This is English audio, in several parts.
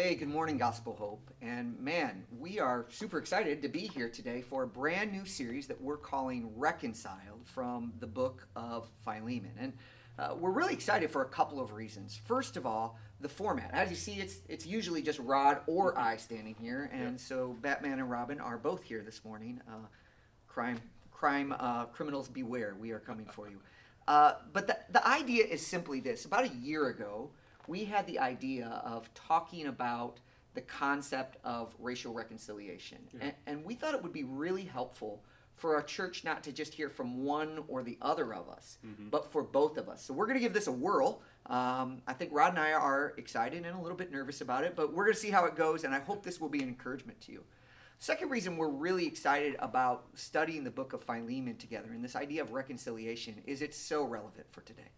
Hey, good morning, Gospel Hope. And man, we are super excited to be here today for a brand new series that we're calling Reconciled from the book of Philemon. And uh, we're really excited for a couple of reasons. First of all, the format. As you see, it's it's usually just Rod or I standing here, and Yep. so Batman and Robin are both here this morning. Uh, crime, crime, uh, criminals beware! We are coming for you. Uh, but the the idea is simply this: about a year ago, we had the idea of talking about the concept of racial reconciliation, and, and we thought it would be really helpful for our church not to just hear from one or the other of us, but for both of us. So we're going to give this a whirl. Um, I think Rod and I are excited and a little bit nervous about it, but we're going to see how it goes, and I hope this will be an encouragement to you. Second reason we're really excited about studying the book of Philemon together and this idea of reconciliation is it's so relevant for today.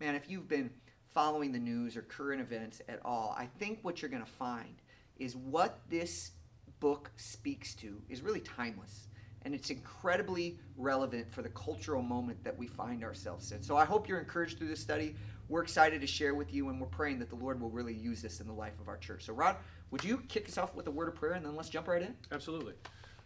Man, if you've been following the news or current events at all, I think what you're going to find is what this book speaks to is really timeless and it's incredibly relevant for the cultural moment that we find ourselves in. So I hope you're encouraged through this study. We're excited to share with you, and we're praying that the Lord will really use this in the life of our church. So, Rod, would you kick us off with a word of prayer, and then let's jump right in? Absolutely.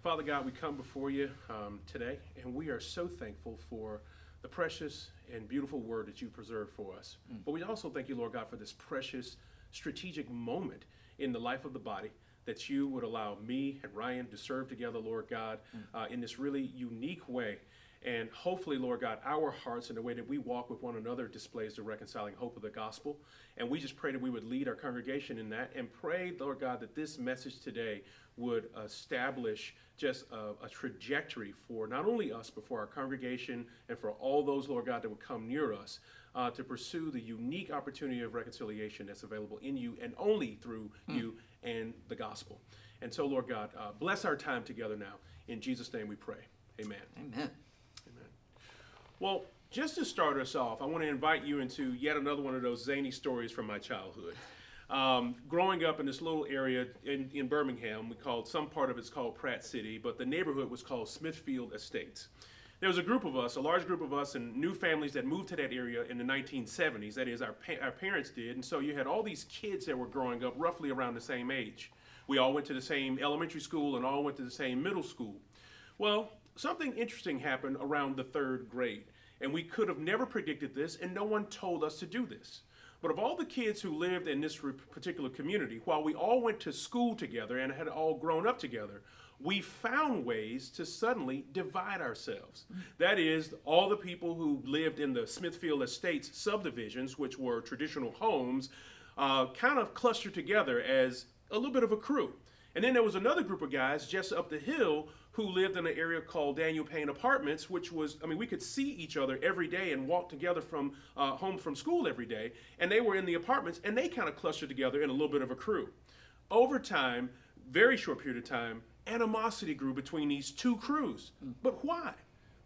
Father God, we come before you um, today, and we are so thankful for the precious and beautiful word that you preserved for us. But we also thank you, Lord God, for this precious strategic moment in the life of the body that you would allow me and Ryan to serve together, Lord God, uh, in this really unique way. And hopefully, Lord God, our hearts and the way that we walk with one another displays the reconciling hope of the gospel. And we just pray that we would lead our congregation in that and pray, Lord God, that this message today would establish just a, a trajectory for not only us, but for our congregation and for all those, Lord God, that would come near us uh, to pursue the unique opportunity of reconciliation that's available in you and only through you and the gospel. And so, Lord God, uh, bless our time together now. In Jesus' name we pray. Amen. Amen. Well, just to start us off, I want to invite you into yet another one of those zany stories from my childhood. Um, growing up in this little area in, in Birmingham, we called some part of it's called Pratt City, but the neighborhood was called Smithfield Estates. There was a group of us, a large group of us, and new families that moved to that area in the 1970s. That is, our, pa- our parents did. And so you had all these kids that were growing up roughly around the same age. We all went to the same elementary school and all went to the same middle school. Well, something interesting happened around the third grade, and we could have never predicted this, and no one told us to do this. But of all the kids who lived in this particular community, while we all went to school together and had all grown up together, we found ways to suddenly divide ourselves. That is, all the people who lived in the Smithfield Estates subdivisions, which were traditional homes, uh, kind of clustered together as a little bit of a crew. And then there was another group of guys just up the hill who lived in an area called Daniel Payne Apartments, which was, I mean, we could see each other every day and walk together from uh, home from school every day. And they were in the apartments and they kind of clustered together in a little bit of a crew. Over time, very short period of time, animosity grew between these two crews. But why?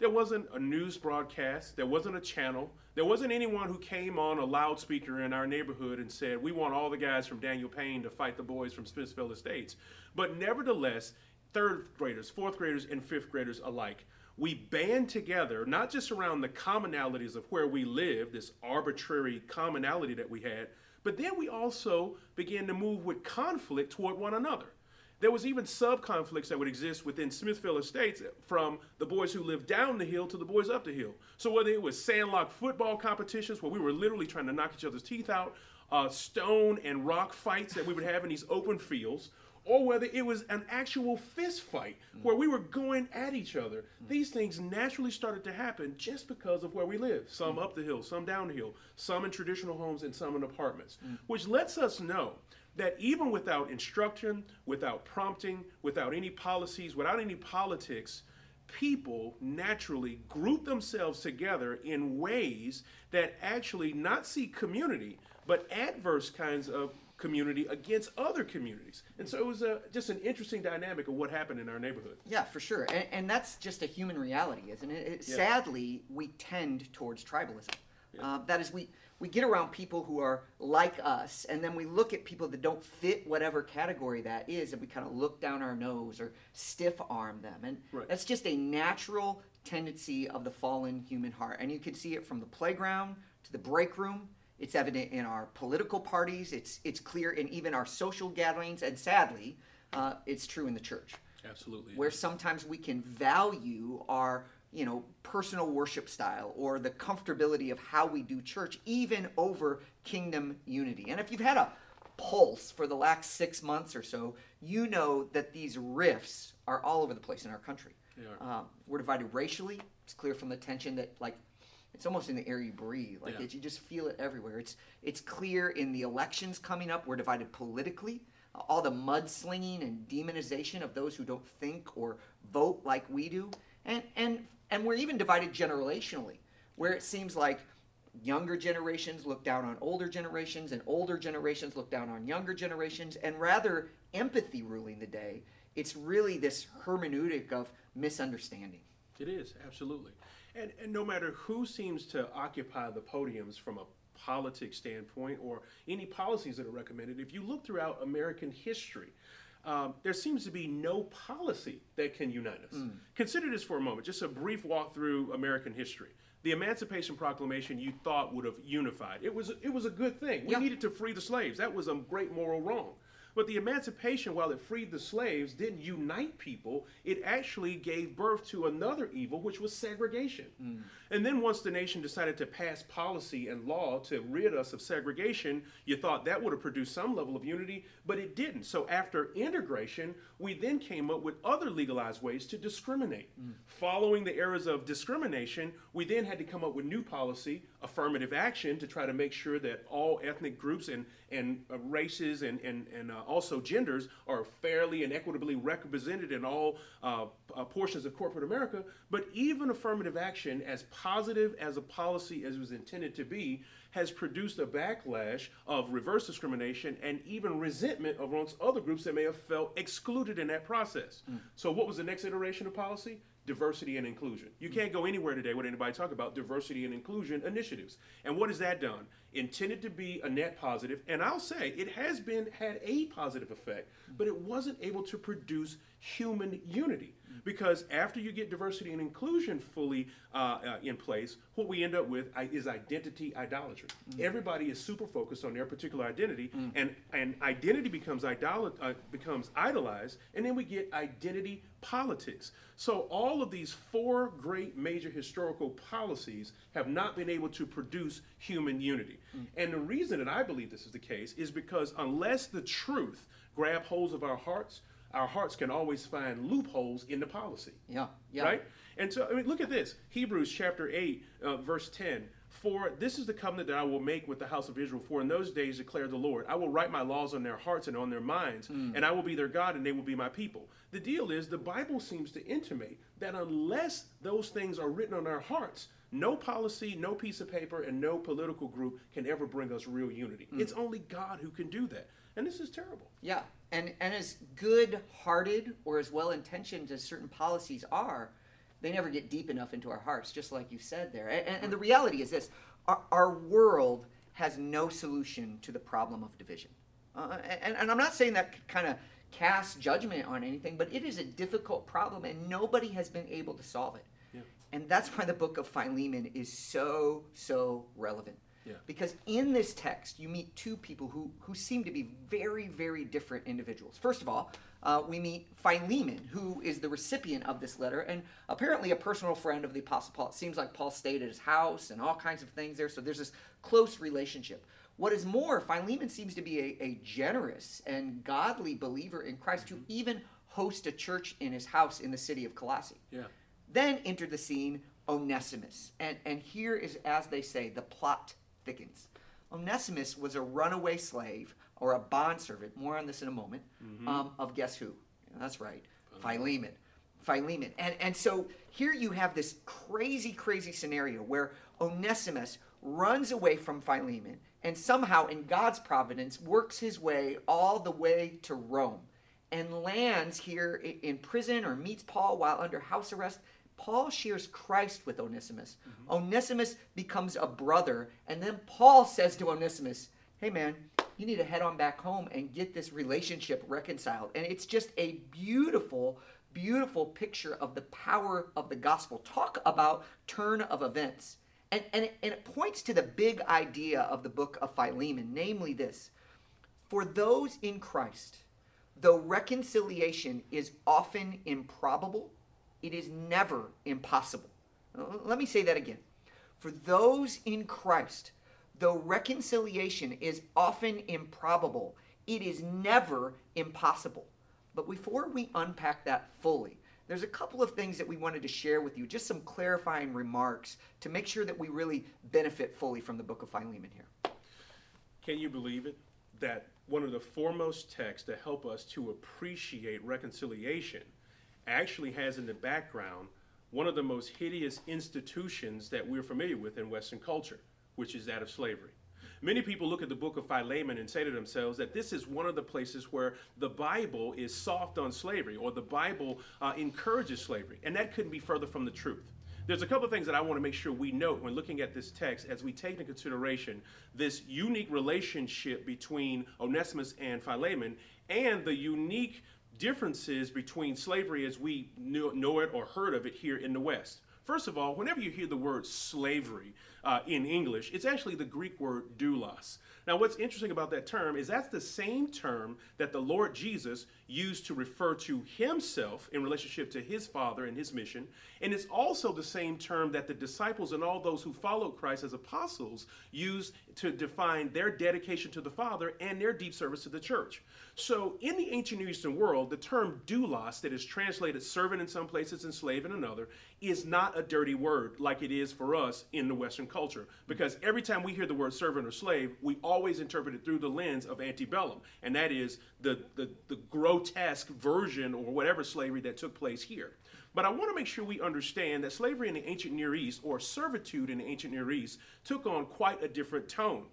There wasn't a news broadcast, there wasn't a channel, there wasn't anyone who came on a loudspeaker in our neighborhood and said, We want all the guys from Daniel Payne to fight the boys from Smithfield Estates. But nevertheless, third graders, fourth graders, and fifth graders alike, we band together, not just around the commonalities of where we live, this arbitrary commonality that we had, but then we also began to move with conflict toward one another. There was even sub conflicts that would exist within Smithfield Estates from the boys who lived down the hill to the boys up the hill. So whether it was sandlot football competitions where we were literally trying to knock each other's teeth out, uh, stone and rock fights that we would have in these open fields, or whether it was an actual fist fight where we were going at each other. These things naturally started to happen just because of where we live. Some up the hill, some down the hill, some in traditional homes, and some in apartments, which lets us know that even without instruction, without prompting, without any policies, without any politics, people naturally group themselves together in ways that actually not see community, but adverse kinds of community against other communities. And so it was a, just an interesting dynamic of what happened in our neighborhood. Yeah, for sure. And, and that's just a human reality, isn't it? it Yeah. Sadly, we tend towards tribalism. Uh, that is, we, we get around people who are like us, and then we look at people that don't fit whatever category that is, and we kind of look down our nose or stiff arm them. And Right. that's just a natural tendency of the fallen human heart. And you can see it from the playground to the break room. It It's evident in our political parties. It's it's clear in even our social gatherings, and sadly, uh, it's true in the church, Absolutely. where sometimes we can value our you know personal worship style or the comfortability of how we do church, even over kingdom unity. And if you've had a pulse for the last six months or so, you know that these rifts are all over the place in our country. Um, we're divided racially. It's clear from the tension that like it's almost in the air you breathe. Like Yeah. it, you just feel it everywhere. It's it's clear in the elections coming up. We're divided politically. All the mudslinging and demonization of those who don't think or vote like we do, and and and we're even divided generationally, where it seems like younger generations look down on older generations and older generations look down on younger generations and rather empathy ruling the day it's really this hermeneutic of misunderstanding It is, absolutely. And, and no matter who seems to occupy the podiums from a politics standpoint or any policies that are recommended, if you look throughout American history, um, there seems to be no policy that can unite us. Consider this for a moment, just a brief walk through American history. The Emancipation Proclamation you thought would have unified. It was, it was a good thing. We Yeah. needed to free the slaves. That was a great moral wrong. But the emancipation, while it freed the slaves, didn't unite people. It actually gave birth to another evil, which was segregation. Mm. And then once the nation decided to pass policy and law to rid us of segregation, you thought that would have produced some level of unity, but it didn't. So after integration, we then came up with other legalized ways to discriminate. Mm. Following the eras of discrimination, we then had to come up with new policy, affirmative action, to try to make sure that all ethnic groups and, and uh, races and, and, and uh, also genders are fairly and equitably represented in all uh, uh, portions of corporate America. But even affirmative action, as positive as a policy as it was intended to be, has produced a backlash of reverse discrimination and even resentment amongst other groups that may have felt excluded in that process. So, what was the next iteration of policy? Diversity and inclusion. You can't go anywhere today with anybody talk about diversity and inclusion initiatives. And what has that done? Intended to be a net positive, and I'll say it has been had a positive effect, but it wasn't able to produce human unity. Because after you get diversity and inclusion fully uh, uh, in place, what we end up with is identity idolatry. Everybody is super focused on their particular identity, and, and identity becomes, idol- uh, becomes idolized, and then we get identity politics. So all of these four great major historical policies have not been able to produce human unity. And the reason that I believe this is the case is because unless the truth grab holds of our hearts, our hearts can always find loopholes in the policy. yeah yeah Right? And so, I mean, look at this Hebrews chapter 8, uh, verse 10. For this is the covenant that I will make with the house of Israel. For in those days, declare the Lord, I will write my laws on their hearts and on their minds, and I will be their God, and they will be my people. The deal is, the Bible seems to intimate that unless those things are written on our hearts, no policy, no piece of paper, and no political group can ever bring us real unity. It's only God who can do that. And this is terrible. Yeah, and and as good-hearted or as well-intentioned as certain policies are, they never get deep enough into our hearts, just like you said there. And, and, the reality is this: our, our world has no solution to the problem of division. Uh, and, and I'm not saying that kind of casts judgment on anything, but it is a difficult problem, and nobody has been able to solve it. And that's why the book of Philemon is so so relevant. Yeah. Because in this text, you meet two people who, who seem to be very, very different individuals. First of all, uh, we meet Philemon, who is the recipient of this letter and apparently a personal friend of the Apostle Paul. It seems like Paul stayed at his house and all kinds of things there, so there's this close relationship. What is more, Philemon seems to be a, a generous and godly believer in Christ who even host a church in his house in the city of Colossae. Yeah. Then entered the scene Onesimus. And, and here is, as they say, the plot thickens. Onesimus was a runaway slave or a bondservant, more on this in a moment, um, of guess who? That's right, Philemon. Philemon. And, and so here you have this crazy, crazy scenario where Onesimus runs away from Philemon and somehow, in God's providence, works his way all the way to Rome and lands here in prison or meets Paul while under house arrest. Paul shares Christ with Onesimus. Mm-hmm. Onesimus becomes a brother, and then Paul says to Onesimus, Hey man, you need to head on back home and get this relationship reconciled. And it's just a beautiful, beautiful picture of the power of the gospel. Talk about turn of events. And, and, it, and it points to the big idea of the book of Philemon, namely this For those in Christ, though reconciliation is often improbable, it is never impossible. Let me say that again. For those in Christ, though reconciliation is often improbable, it is never impossible. But before we unpack that fully, there's a couple of things that we wanted to share with you, just some clarifying remarks to make sure that we really benefit fully from the book of Philemon here. Can you believe it? That one of the foremost texts to help us to appreciate reconciliation actually has in the background one of the most hideous institutions that we're familiar with in Western culture, which is that of slavery. Many people look at the book of Philemon and say to themselves that this is one of the places where the Bible is soft on slavery or the Bible uh, encourages slavery. And that couldn't be further from the truth. There's a couple of things that I want to make sure we note when looking at this text as we take into consideration this unique relationship between Onesimus and Philemon and the unique differences between slavery as we know it or heard of it here in the West. First of all, whenever you hear the word slavery uh, in English, it's actually the Greek word doulos. Now, what's interesting about that term is that's the same term that the Lord Jesus used to refer to himself in relationship to his Father and his mission. And it's also the same term that the disciples and all those who followed Christ as apostles used to define their dedication to the Father and their deep service to the church. So, in the ancient Near Eastern world, the term doulos, that is translated servant in some places and slave in another, is not a dirty word like it is for us in the Western culture. Because every time we hear the word servant or slave, we always interpret it through the lens of antebellum, and that is the, the, the grotesque version or whatever slavery that took place here. But I want to make sure we understand that slavery in the ancient Near East, or servitude in the ancient Near East, took on quite a different tone.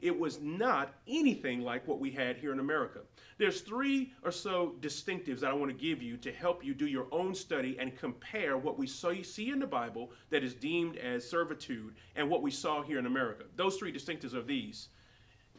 It was not anything like what we had here in America. There's three or so distinctives that I want to give you to help you do your own study and compare what we see in the Bible that is deemed as servitude and what we saw here in America. Those three distinctives are these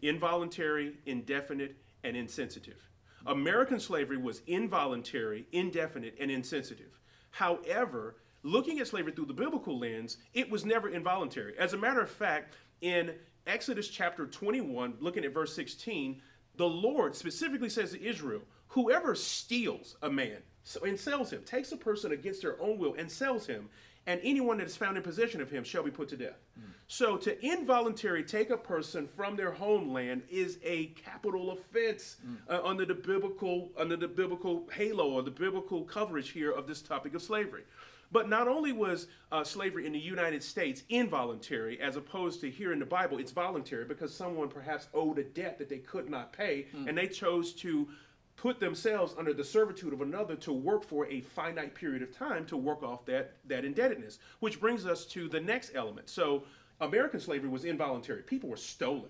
involuntary, indefinite, and insensitive. American slavery was involuntary, indefinite, and insensitive. However, looking at slavery through the biblical lens, it was never involuntary. As a matter of fact, in Exodus chapter 21, looking at verse 16, the Lord specifically says to Israel, whoever steals a man and sells him, takes a person against their own will and sells him, and anyone that is found in possession of him shall be put to death. Mm. So to involuntarily take a person from their homeland is a capital offense mm. uh, under the biblical under the biblical halo or the biblical coverage here of this topic of slavery. But not only was uh, slavery in the United States involuntary, as opposed to here in the Bible, it's voluntary because someone perhaps owed a debt that they could not pay, mm. and they chose to put themselves under the servitude of another to work for a finite period of time to work off that, that indebtedness. Which brings us to the next element. So, American slavery was involuntary, people were stolen.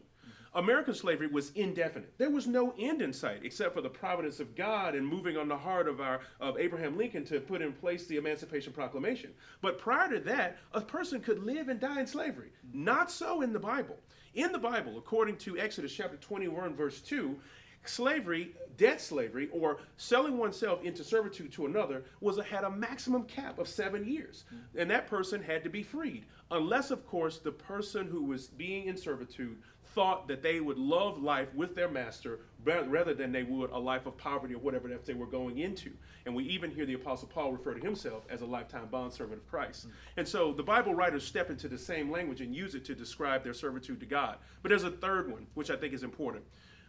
American slavery was indefinite. There was no end in sight except for the providence of God and moving on the heart of our of Abraham Lincoln to put in place the Emancipation Proclamation. But prior to that, a person could live and die in slavery. Not so in the Bible. In the Bible, according to Exodus chapter 21 verse 2, slavery, debt slavery, or selling oneself into servitude to another was a, had a maximum cap of seven years, and that person had to be freed, unless, of course, the person who was being in servitude thought that they would love life with their master rather than they would a life of poverty or whatever that they were going into. And we even hear the Apostle Paul refer to himself as a lifetime bondservant of Christ. Mm-hmm. And so the Bible writers step into the same language and use it to describe their servitude to God. But there's a third one, which I think is important.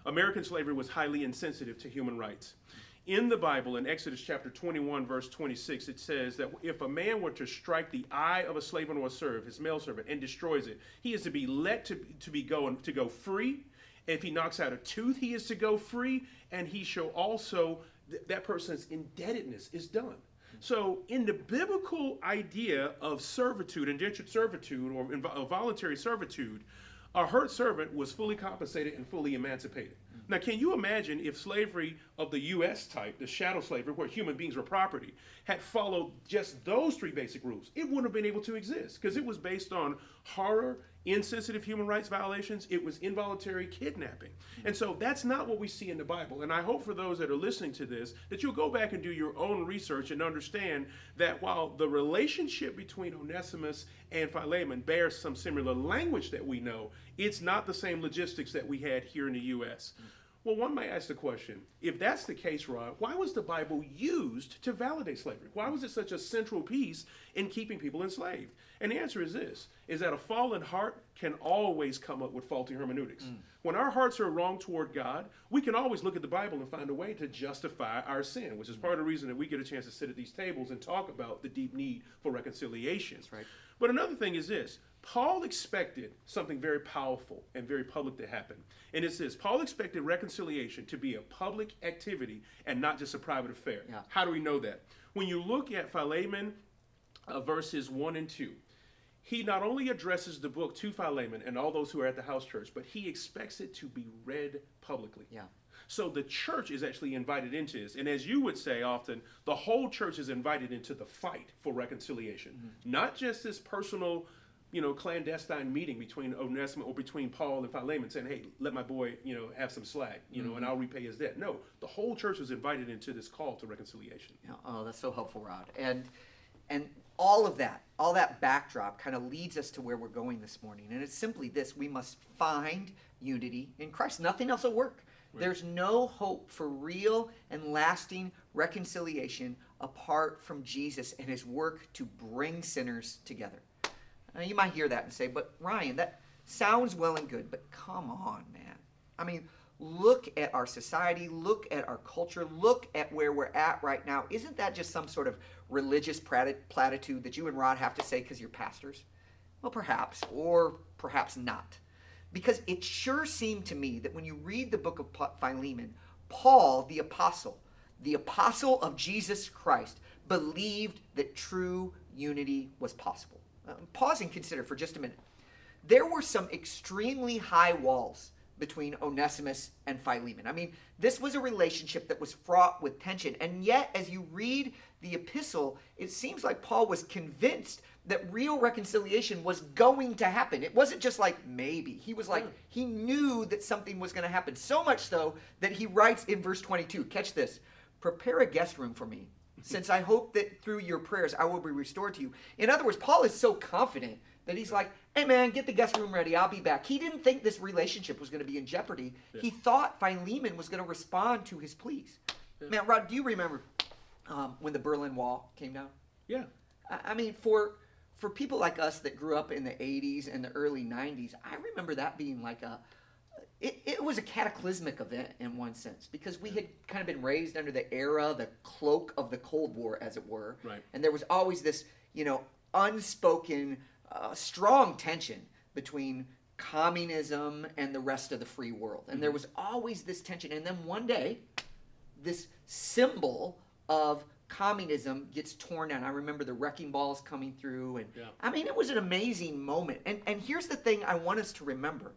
American slavery was highly insensitive to human rights. In the Bible, in Exodus chapter 21, verse 26, it says that if a man were to strike the eye of a slave or a servant, his male servant, and destroys it, he is to be let to, to be go to go free. If he knocks out a tooth, he is to go free, and he shall also that person's indebtedness is done. So, in the biblical idea of servitude, indentured servitude, or voluntary servitude, a hurt servant was fully compensated and fully emancipated. Mm-hmm. Now, can you imagine if slavery of the U.S. type, the shadow slavery, where human beings were property, had followed just those three basic rules? It wouldn't have been able to exist because it was based on horror, insensitive human rights violations, it was involuntary kidnapping. And so that's not what we see in the Bible. And I hope for those that are listening to this that you'll go back and do your own research and understand that while the relationship between Onesimus and Philemon bears some similar language that we know, it's not the same logistics that we had here in the U.S. Well, one might ask the question if that's the case, Rod, why was the Bible used to validate slavery? Why was it such a central piece in keeping people enslaved? And the answer is this is that a fallen heart can always come up with faulty hermeneutics. Mm. When our hearts are wrong toward God, we can always look at the Bible and find a way to justify our sin, which is part of the reason that we get a chance to sit at these tables and talk about the deep need for reconciliation. Right. But another thing is this Paul expected something very powerful and very public to happen. And it says Paul expected reconciliation to be a public activity and not just a private affair. Yeah. How do we know that? When you look at Philemon uh, verses 1 and 2, he not only addresses the book to Philemon and all those who are at the house church, but he expects it to be read publicly. Yeah. So the church is actually invited into this. And as you would say often, the whole church is invited into the fight for reconciliation. Mm-hmm. Not just this personal you know, clandestine meeting between Onesimus or between Paul and Philemon saying, hey, let my boy, you know, have some slack, you know, mm-hmm. and I'll repay his debt. No, the whole church was invited into this call to reconciliation. Yeah, oh, that's so helpful, Rod. And and all of that, all that backdrop kind of leads us to where we're going this morning. And it's simply this we must find unity in Christ. Nothing else will work. Right. There's no hope for real and lasting reconciliation apart from Jesus and his work to bring sinners together. Now, you might hear that and say, but Ryan, that sounds well and good, but come on, man. I mean, look at our society, look at our culture, look at where we're at right now. Isn't that just some sort of religious platitude that you and Rod have to say because you're pastors? Well, perhaps, or perhaps not. Because it sure seemed to me that when you read the book of Philemon, Paul, the apostle, the apostle of Jesus Christ, believed that true unity was possible. Um, pause and consider for just a minute. There were some extremely high walls between Onesimus and Philemon. I mean, this was a relationship that was fraught with tension. And yet, as you read the epistle, it seems like Paul was convinced that real reconciliation was going to happen. It wasn't just like maybe. He was like, he knew that something was going to happen. So much so that he writes in verse 22 catch this prepare a guest room for me since I hope that through your prayers I will be restored to you. In other words, Paul is so confident that he's like, hey man, get the guest room ready, I'll be back. He didn't think this relationship was going to be in jeopardy. Yeah. He thought Philemon was going to respond to his pleas. Yeah. Man, Rod, do you remember um, when the Berlin Wall came down? Yeah. I, I mean, for for people like us that grew up in the 80s and the early 90s, I remember that being like a it, it was a cataclysmic event in one sense because we had kind of been raised under the era, the cloak of the Cold War, as it were. Right. And there was always this, you know, unspoken, uh, strong tension between communism and the rest of the free world. And mm-hmm. there was always this tension. And then one day, this symbol of communism gets torn down. I remember the wrecking balls coming through. And yeah. I mean, it was an amazing moment. And, and here's the thing I want us to remember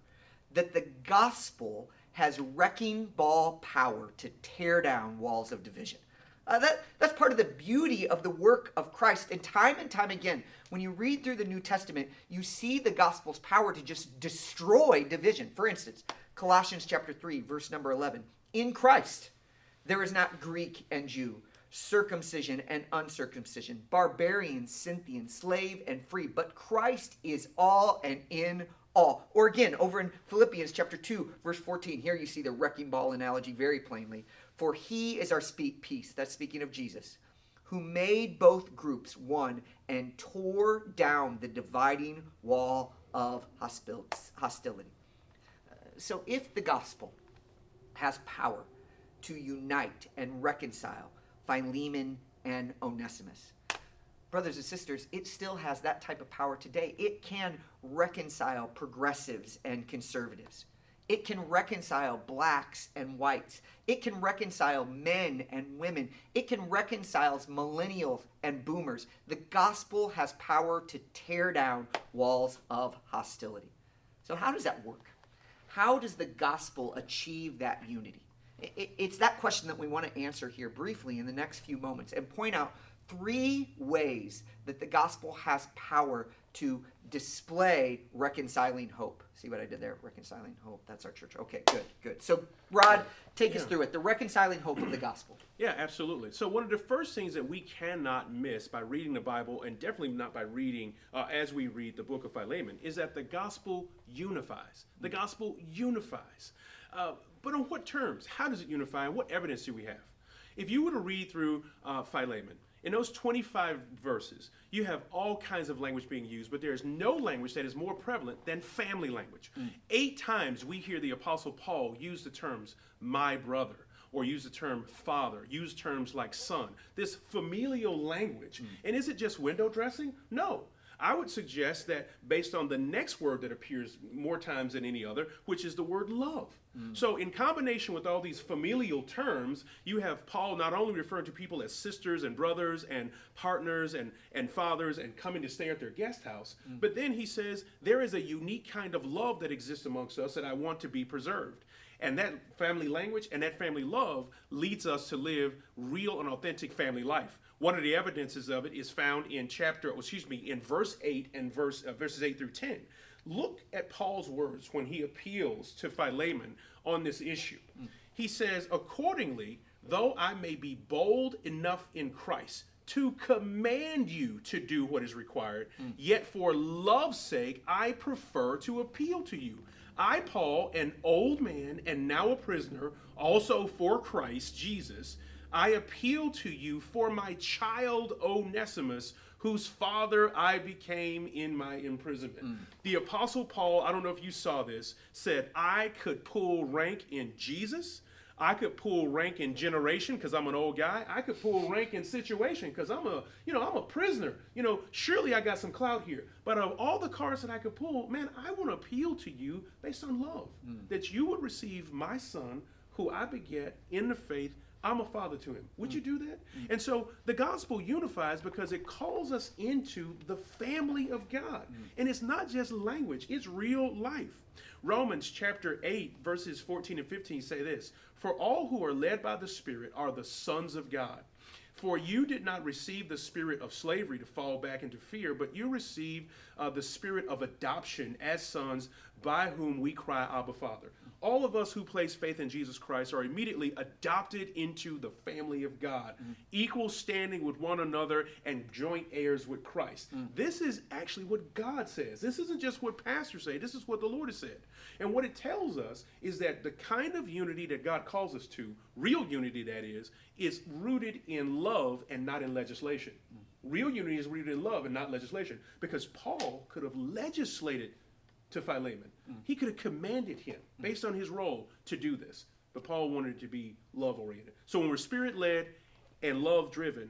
that the gospel has wrecking ball power to tear down walls of division. Uh, that, that's part of the beauty of the work of Christ. And time and time again, when you read through the New Testament, you see the gospel's power to just destroy division. For instance, Colossians chapter 3, verse number 11. In Christ, there is not Greek and Jew, circumcision and uncircumcision, barbarian, Scythian, slave and free, but Christ is all and in all. Or again, over in Philippians chapter 2, verse 14, here you see the wrecking ball analogy very plainly. For he is our speak peace, that's speaking of Jesus, who made both groups one and tore down the dividing wall of hostility. Uh, so if the gospel has power to unite and reconcile Philemon and Onesimus, brothers and sisters, it still has that type of power today. It can reconcile progressives and conservatives. It can reconcile blacks and whites. It can reconcile men and women. It can reconcile millennials and boomers. The gospel has power to tear down walls of hostility. So, how does that work? How does the gospel achieve that unity? It's that question that we want to answer here briefly in the next few moments and point out three ways that the gospel has power to display reconciling hope. See what I did there? Reconciling hope. That's our church. Okay, good, good. So, Rod, take us through it. The reconciling hope of the gospel. Yeah, absolutely. So one of the first things that we cannot miss by reading the Bible, and definitely not by reading uh, as we read the book of Philemon, is that the gospel unifies. The gospel unifies. Uh, but on what terms? How does it unify, and what evidence do we have? If you were to read through uh, Philemon, in those 25 verses, you have all kinds of language being used, but there is no language that is more prevalent than family language. Mm. Eight times we hear the Apostle Paul use the terms my brother, or use the term father, use terms like son, this familial language. Mm. And is it just window dressing? No. I would suggest that based on the next word that appears more times than any other, which is the word love. Mm. So, in combination with all these familial terms, you have Paul not only referring to people as sisters and brothers and partners and, and fathers and coming to stay at their guest house, mm. but then he says there is a unique kind of love that exists amongst us that I want to be preserved. And that family language and that family love leads us to live real and authentic family life. One of the evidences of it is found in chapter, excuse me, in verse 8 and verse uh, verses 8 through 10. Look at Paul's words when he appeals to Philemon on this issue. He says, "Accordingly, though I may be bold enough in Christ to command you to do what is required, yet for love's sake I prefer to appeal to you." I, Paul, an old man and now a prisoner, also for Christ Jesus, I appeal to you for my child Onesimus, whose father I became in my imprisonment. Mm. The Apostle Paul, I don't know if you saw this, said, I could pull rank in Jesus. I could pull rank in generation because I'm an old guy. I could pull rank in situation because I'm a, you know, I'm a prisoner. You know, surely I got some clout here. But of all the cards that I could pull, man, I want to appeal to you based on love. Mm. That you would receive my son, who I beget in the faith. I'm a father to him. Would you mm. do that? Mm. And so the gospel unifies because it calls us into the family of God. Mm. And it's not just language, it's real life. Romans chapter 8, verses 14 and 15 say this For all who are led by the Spirit are the sons of God. For you did not receive the spirit of slavery to fall back into fear, but you received uh, the spirit of adoption as sons, by whom we cry, Abba, Father. All of us who place faith in Jesus Christ are immediately adopted into the family of God, mm-hmm. equal standing with one another and joint heirs with Christ. Mm. This is actually what God says. This isn't just what pastors say, this is what the Lord has said. And what it tells us is that the kind of unity that God calls us to, real unity that is, is rooted in love and not in legislation. Mm. Real unity is rooted in love and not legislation because Paul could have legislated to Philemon. He could have commanded him based on his role to do this. But Paul wanted it to be love oriented. So when we're spirit led and love driven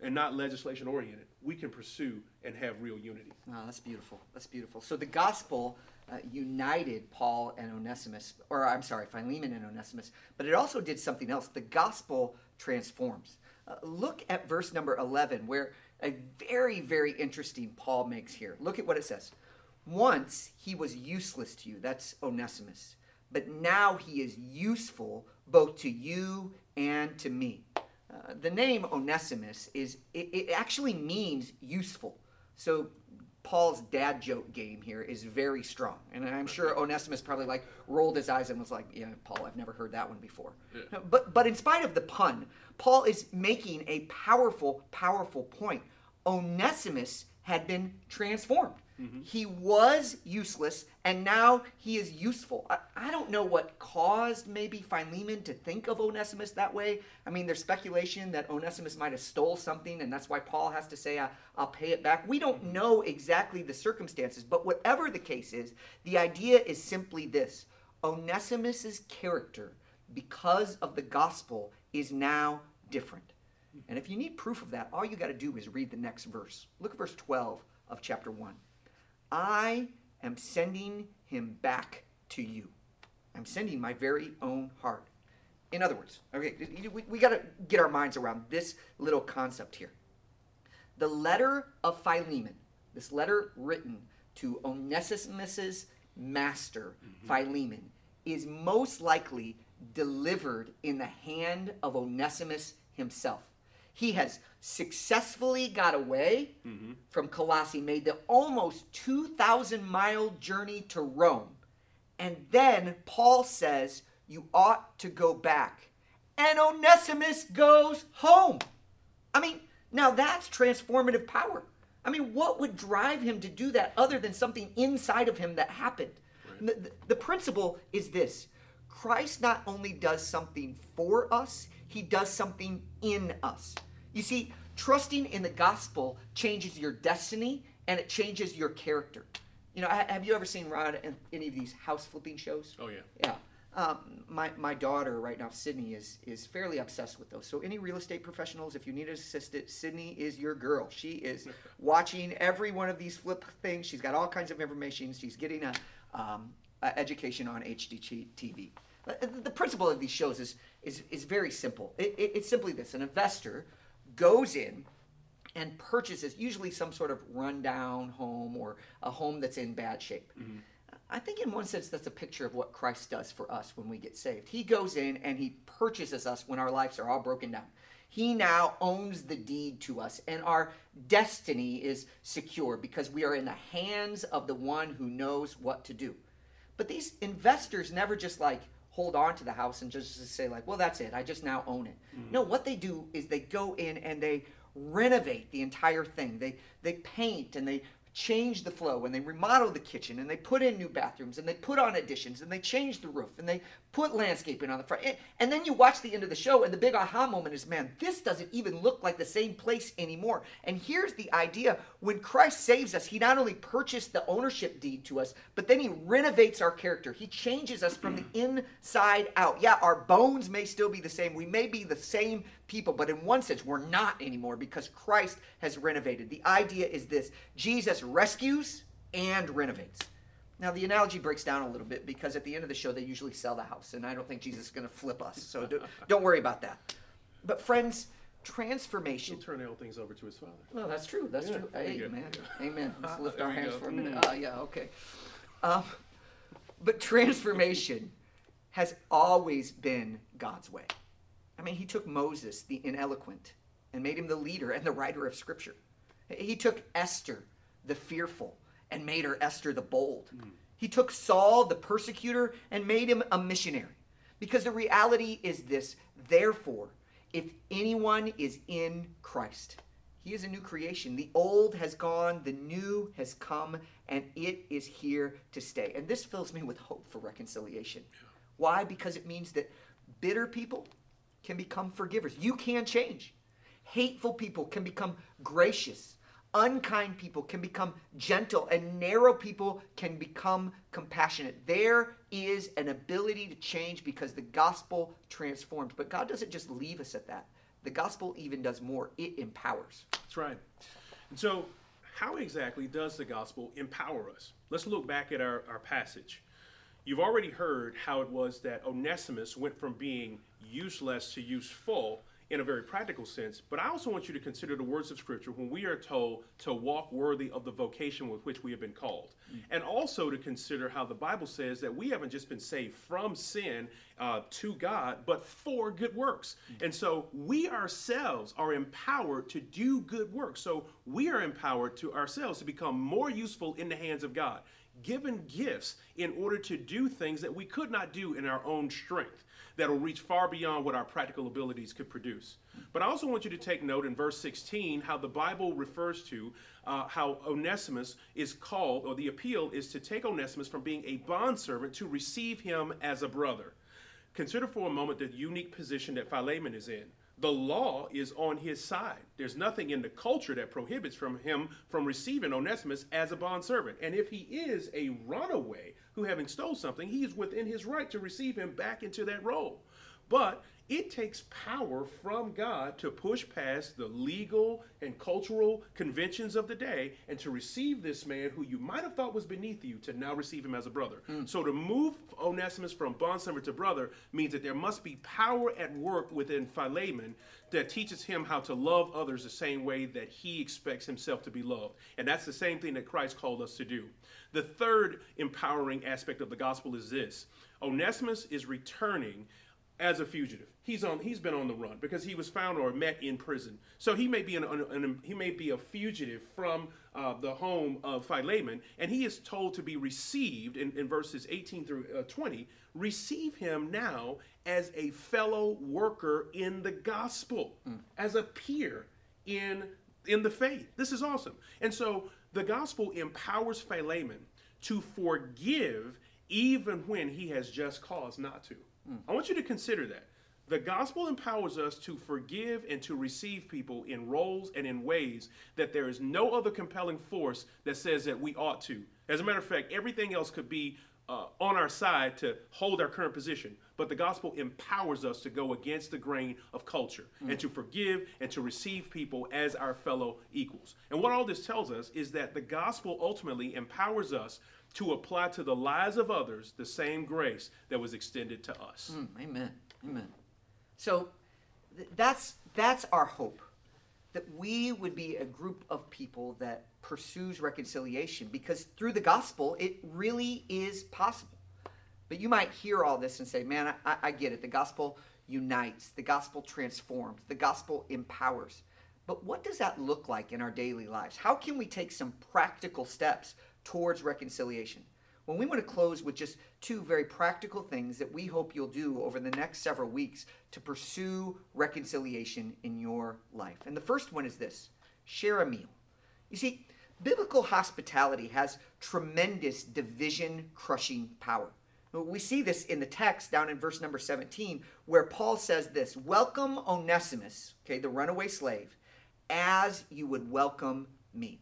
and not legislation oriented, we can pursue and have real unity. Oh, that's beautiful. That's beautiful. So the gospel uh, united Paul and Onesimus, or I'm sorry, Philemon and Onesimus, but it also did something else. The gospel transforms. Uh, look at verse number 11, where a very, very interesting Paul makes here. Look at what it says. Once he was useless to you, that's Onesimus, but now he is useful both to you and to me. Uh, the name Onesimus is, it, it actually means useful. So Paul's dad joke game here is very strong. And I'm sure Onesimus probably like rolled his eyes and was like, yeah, Paul, I've never heard that one before. But, but in spite of the pun, Paul is making a powerful, powerful point. Onesimus had been transformed. Mm-hmm. He was useless, and now he is useful. I, I don't know what caused maybe Philemon to think of Onesimus that way. I mean, there's speculation that Onesimus might have stole something, and that's why Paul has to say, I, I'll pay it back. We don't mm-hmm. know exactly the circumstances, but whatever the case is, the idea is simply this Onesimus's character, because of the gospel, is now different. Mm-hmm. And if you need proof of that, all you got to do is read the next verse. Look at verse 12 of chapter 1. I am sending him back to you. I'm sending my very own heart. In other words, okay, we, we got to get our minds around this little concept here. The letter of Philemon, this letter written to Onesimus's master, mm-hmm. Philemon, is most likely delivered in the hand of Onesimus himself. He has successfully got away mm-hmm. from Colossae, made the almost 2,000 mile journey to Rome. And then Paul says, You ought to go back. And Onesimus goes home. I mean, now that's transformative power. I mean, what would drive him to do that other than something inside of him that happened? The, the- the principle is this Christ not only does something for us, he does something in us. You see, trusting in the gospel changes your destiny and it changes your character. You know, have you ever seen Rod in any of these house flipping shows? Oh, yeah. Yeah. Um, my, my daughter right now, Sydney, is is fairly obsessed with those. So any real estate professionals, if you need an assistant, Sydney is your girl. She is watching every one of these flip things. She's got all kinds of information. She's getting a, um, a education on HGTV. The the principle of these shows is is, is very simple. It, it- it's simply this: an investor goes in and purchases usually some sort of rundown home or a home that's in bad shape. Mm-hmm. I think in one sense that's a picture of what Christ does for us when we get saved. He goes in and he purchases us when our lives are all broken down. He now owns the deed to us and our destiny is secure because we are in the hands of the one who knows what to do. But these investors never just like hold on to the house and just, say like, well, that's it. I just now own it. Mm-hmm. No, what they do is they go in and they renovate the entire thing. They they paint and they change the flow and they remodel the kitchen and they put in new bathrooms and they put on additions and they change the roof and they put landscaping on the front. And, and then you watch the end of the show and the big aha moment is, man, this doesn't even look like the same place anymore. And here's the idea when Christ saves us, he not only purchased the ownership deed to us, but then he renovates our character. He changes us from the inside out. Yeah, our bones may still be the same. We may be the same people, but in one sense, we're not anymore because Christ has renovated. The idea is this Jesus rescues and renovates. Now, the analogy breaks down a little bit because at the end of the show, they usually sell the house, and I don't think Jesus is going to flip us. So do, don't worry about that. But, friends, transformation. He'll turn all things over to his father. Well, that's true. That's Yeah, true. there you go. Amen. Amen. Let's lift There our hands go. for a minute. Mm. Uh, yeah, okay. Um, but transformation has always been God's way. I mean, He took Moses, the ineloquent, and made him the leader and the writer of Scripture. He took Esther, the fearful, and made her Esther the bold. Hmm. He took Saul, the persecutor, and made him a missionary. Because the reality is this therefore, if anyone is in Christ, he is a new creation. The old has gone, the new has come, and it is here to stay. And this fills me with hope for reconciliation. Why? Because it means that bitter people can become forgivers. You can change. Hateful people can become gracious. Unkind people can become gentle, and narrow people can become compassionate. There is an ability to change because the gospel transforms. But God doesn't just leave us at that. The gospel even does more, it empowers. That's right. And so, how exactly does the gospel empower us? Let's look back at our, our passage. You've already heard how it was that Onesimus went from being useless to useful in a very practical sense, but I also want you to consider the words of Scripture when we are told to walk worthy of the vocation with which we have been called. And also to consider how the Bible says that we haven't just been saved from sin uh, to God, but for good works. And so we ourselves are empowered to do good works. So we are empowered to ourselves to become more useful in the hands of God, given gifts in order to do things that we could not do in our own strength that will reach far beyond what our practical abilities could produce. But I also want you to take note in verse 16 how the Bible refers to uh, how Onesimus is called, or the appeal is to take Onesimus from being a bondservant to receive him as a brother. Consider for a moment the unique position that Philemon is in. The law is on his side. There's nothing in the culture that prohibits from him from receiving Onesimus as a bondservant. And if he is a runaway who having stole something, he is within his right to receive him back into that role. But it takes power from God to push past the legal and cultural conventions of the day and to receive this man who you might have thought was beneath you to now receive him as a brother. Hmm. So to move Onesimus from bondservant to brother means that there must be power at work within Philemon that teaches him how to love others the same way that he expects himself to be loved. And that's the same thing that Christ called us to do. The third empowering aspect of the gospel is this Onesimus is returning as a fugitive. He's on. He's been on the run because he was found or met in prison. So he may be an, an, an he may be a fugitive from uh, the home of Philemon, and he is told to be received in, in verses 18 through uh, 20. Receive him now as a fellow worker in the gospel, mm. as a peer in in the faith. This is awesome. And so the gospel empowers Philemon to forgive even when he has just cause not to. Mm. I want you to consider that. The gospel empowers us to forgive and to receive people in roles and in ways that there is no other compelling force that says that we ought to. As a matter of fact, everything else could be uh, on our side to hold our current position. But the gospel empowers us to go against the grain of culture mm. and to forgive and to receive people as our fellow equals. And what all this tells us is that the gospel ultimately empowers us to apply to the lives of others the same grace that was extended to us. Mm, amen. Amen. So th- that's that's our hope that we would be a group of people that pursues reconciliation because through the gospel it really is possible. But you might hear all this and say, "Man, I, I get it. The gospel unites. The gospel transforms. The gospel empowers." But what does that look like in our daily lives? How can we take some practical steps towards reconciliation. Well, we want to close with just two very practical things that we hope you'll do over the next several weeks to pursue reconciliation in your life. And the first one is this share a meal. You see, biblical hospitality has tremendous division crushing power. We see this in the text down in verse number 17, where Paul says this Welcome Onesimus, okay, the runaway slave, as you would welcome me.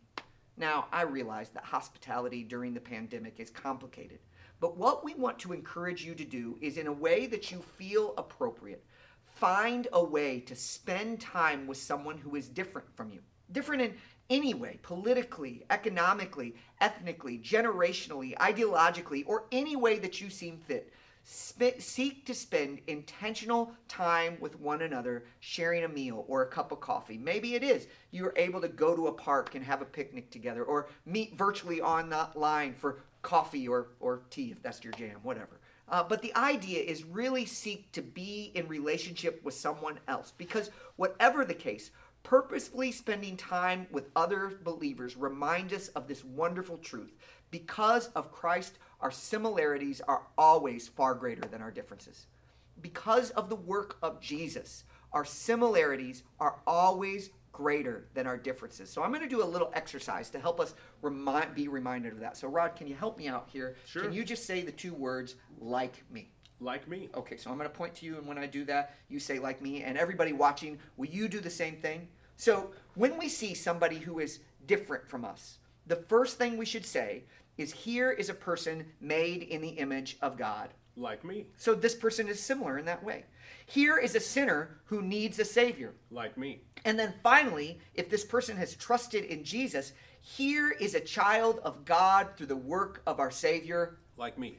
Now, I realize that hospitality during the pandemic is complicated, but what we want to encourage you to do is in a way that you feel appropriate. Find a way to spend time with someone who is different from you. Different in any way, politically, economically, ethnically, generationally, ideologically, or any way that you seem fit. Sp- seek to spend intentional time with one another, sharing a meal or a cup of coffee. Maybe it is you're able to go to a park and have a picnic together, or meet virtually online for coffee or, or tea if that's your jam, whatever. Uh, but the idea is really seek to be in relationship with someone else because whatever the case, purposefully spending time with other believers reminds us of this wonderful truth. Because of Christ, our similarities are always far greater than our differences. Because of the work of Jesus, our similarities are always greater than our differences. So I'm going to do a little exercise to help us remind, be reminded of that. So Rod, can you help me out here? Sure. Can you just say the two words like me? Like me. Okay, so I'm going to point to you and when I do that, you say like me and everybody watching, will you do the same thing? So when we see somebody who is different from us, the first thing we should say is here is a person made in the image of God. Like me. So this person is similar in that way. Here is a sinner who needs a savior. Like me. And then finally, if this person has trusted in Jesus, here is a child of God through the work of our Savior. Like me.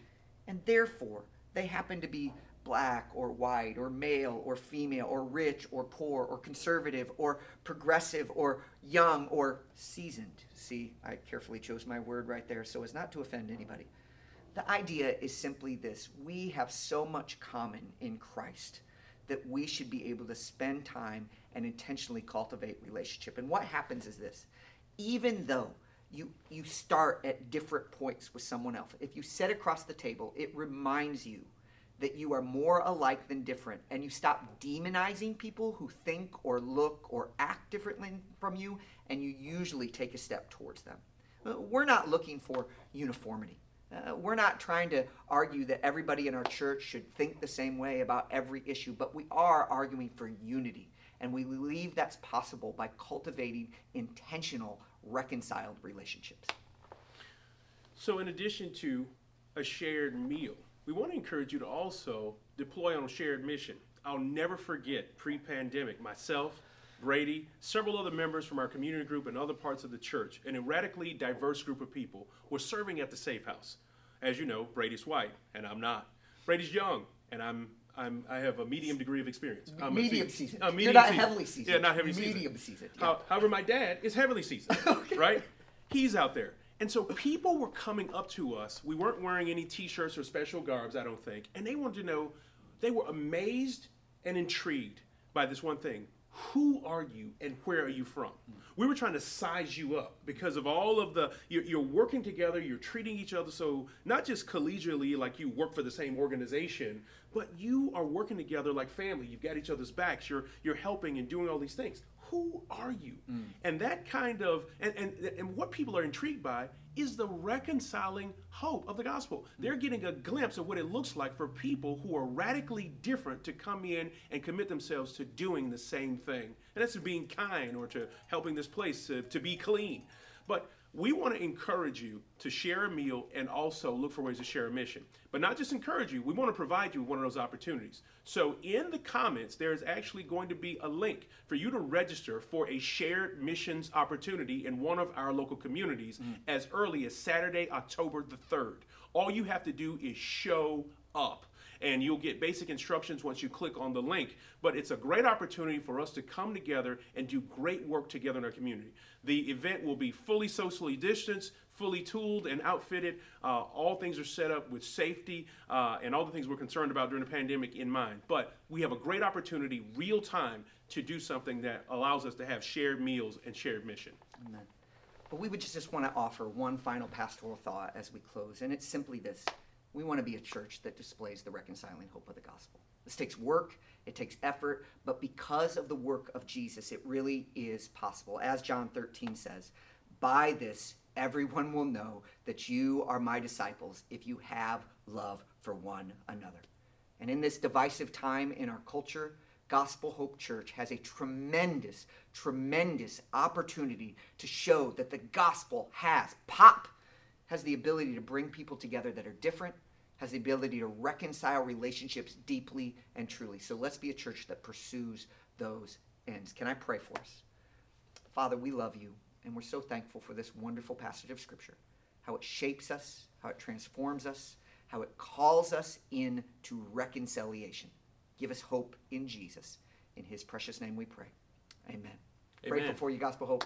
And therefore, they happen to be black or white or male or female or rich or poor or conservative or progressive or young or seasoned. See, I carefully chose my word right there so as not to offend anybody. The idea is simply this we have so much common in Christ that we should be able to spend time and intentionally cultivate relationship. And what happens is this even though you, you start at different points with someone else, if you sit across the table, it reminds you that you are more alike than different and you stop demonizing people who think or look or act differently from you and you usually take a step towards them. Uh, we're not looking for uniformity. Uh, we're not trying to argue that everybody in our church should think the same way about every issue, but we are arguing for unity. And we believe that's possible by cultivating intentional, reconciled relationships. So, in addition to a shared meal, we want to encourage you to also deploy on a shared mission. I'll never forget pre pandemic, myself, Brady, several other members from our community group and other parts of the church, an radically diverse group of people, were serving at the Safe House. As you know, Brady's white, and I'm not. Brady's young, and I'm I'm, I have a medium degree of experience. I'm medium seasoned. Uh, medium You're not seasoned. heavily seasoned. Yeah, not heavily seasoned. Medium seasoned. Yeah. however, my dad is heavily seasoned. okay. Right? He's out there. And so people were coming up to us. We weren't wearing any t-shirts or special garbs, I don't think. And they wanted to know, they were amazed and intrigued by this one thing who are you and where are you from? We were trying to size you up because of all of the you're, you're, working together you're treating each other so not just collegially like you work for the same organization but you are working together like family. You've got each other's backs. You're you're helping and doing all these things who are you? Mm. And that kind of, and, and, and what people are intrigued by is the reconciling hope of the gospel. Mm. They're getting a glimpse of what it looks like for people who are radically different to come in and commit themselves to doing the same thing. And that's to being kind or to helping this place to, to be clean. But we want to encourage you to share a meal and also look for ways to share a mission. But not just encourage you, we want to provide you with one of those opportunities. So in the comments, there is actually going to be a link for you to register for a shared missions opportunity in one of our local communities mm. as early as Saturday, October the 3rd. All you have to do is show up and you'll get basic instructions once you click on the link. But it's a great opportunity for us to come together and do great work together in our community. The event will be fully socially distanced, fully tooled and outfitted. Uh, all things are set up with safety uh, and all the things we're concerned about during the pandemic in mind. But we have a great opportunity, real time, to do something that allows us to have shared meals and shared mission. Amen. But we would just, just want to offer one final pastoral thought as we close, and it's simply this we want to be a church that displays the reconciling hope of the gospel. This takes work, it takes effort, but because of the work of Jesus, it really is possible. As John 13 says, by this everyone will know that you are my disciples if you have love for one another. And in this divisive time in our culture, Gospel Hope Church has a tremendous, tremendous opportunity to show that the gospel has pop, has the ability to bring people together that are different, has the ability to reconcile relationships deeply and truly. So let's be a church that pursues those ends. Can I pray for us? Father, we love you, and we're so thankful for this wonderful passage of Scripture, how it shapes us, how it transforms us, how it calls us in to reconciliation. Give us hope in Jesus. In his precious name we pray. Amen. Amen. Grateful for you, Gospel Hope.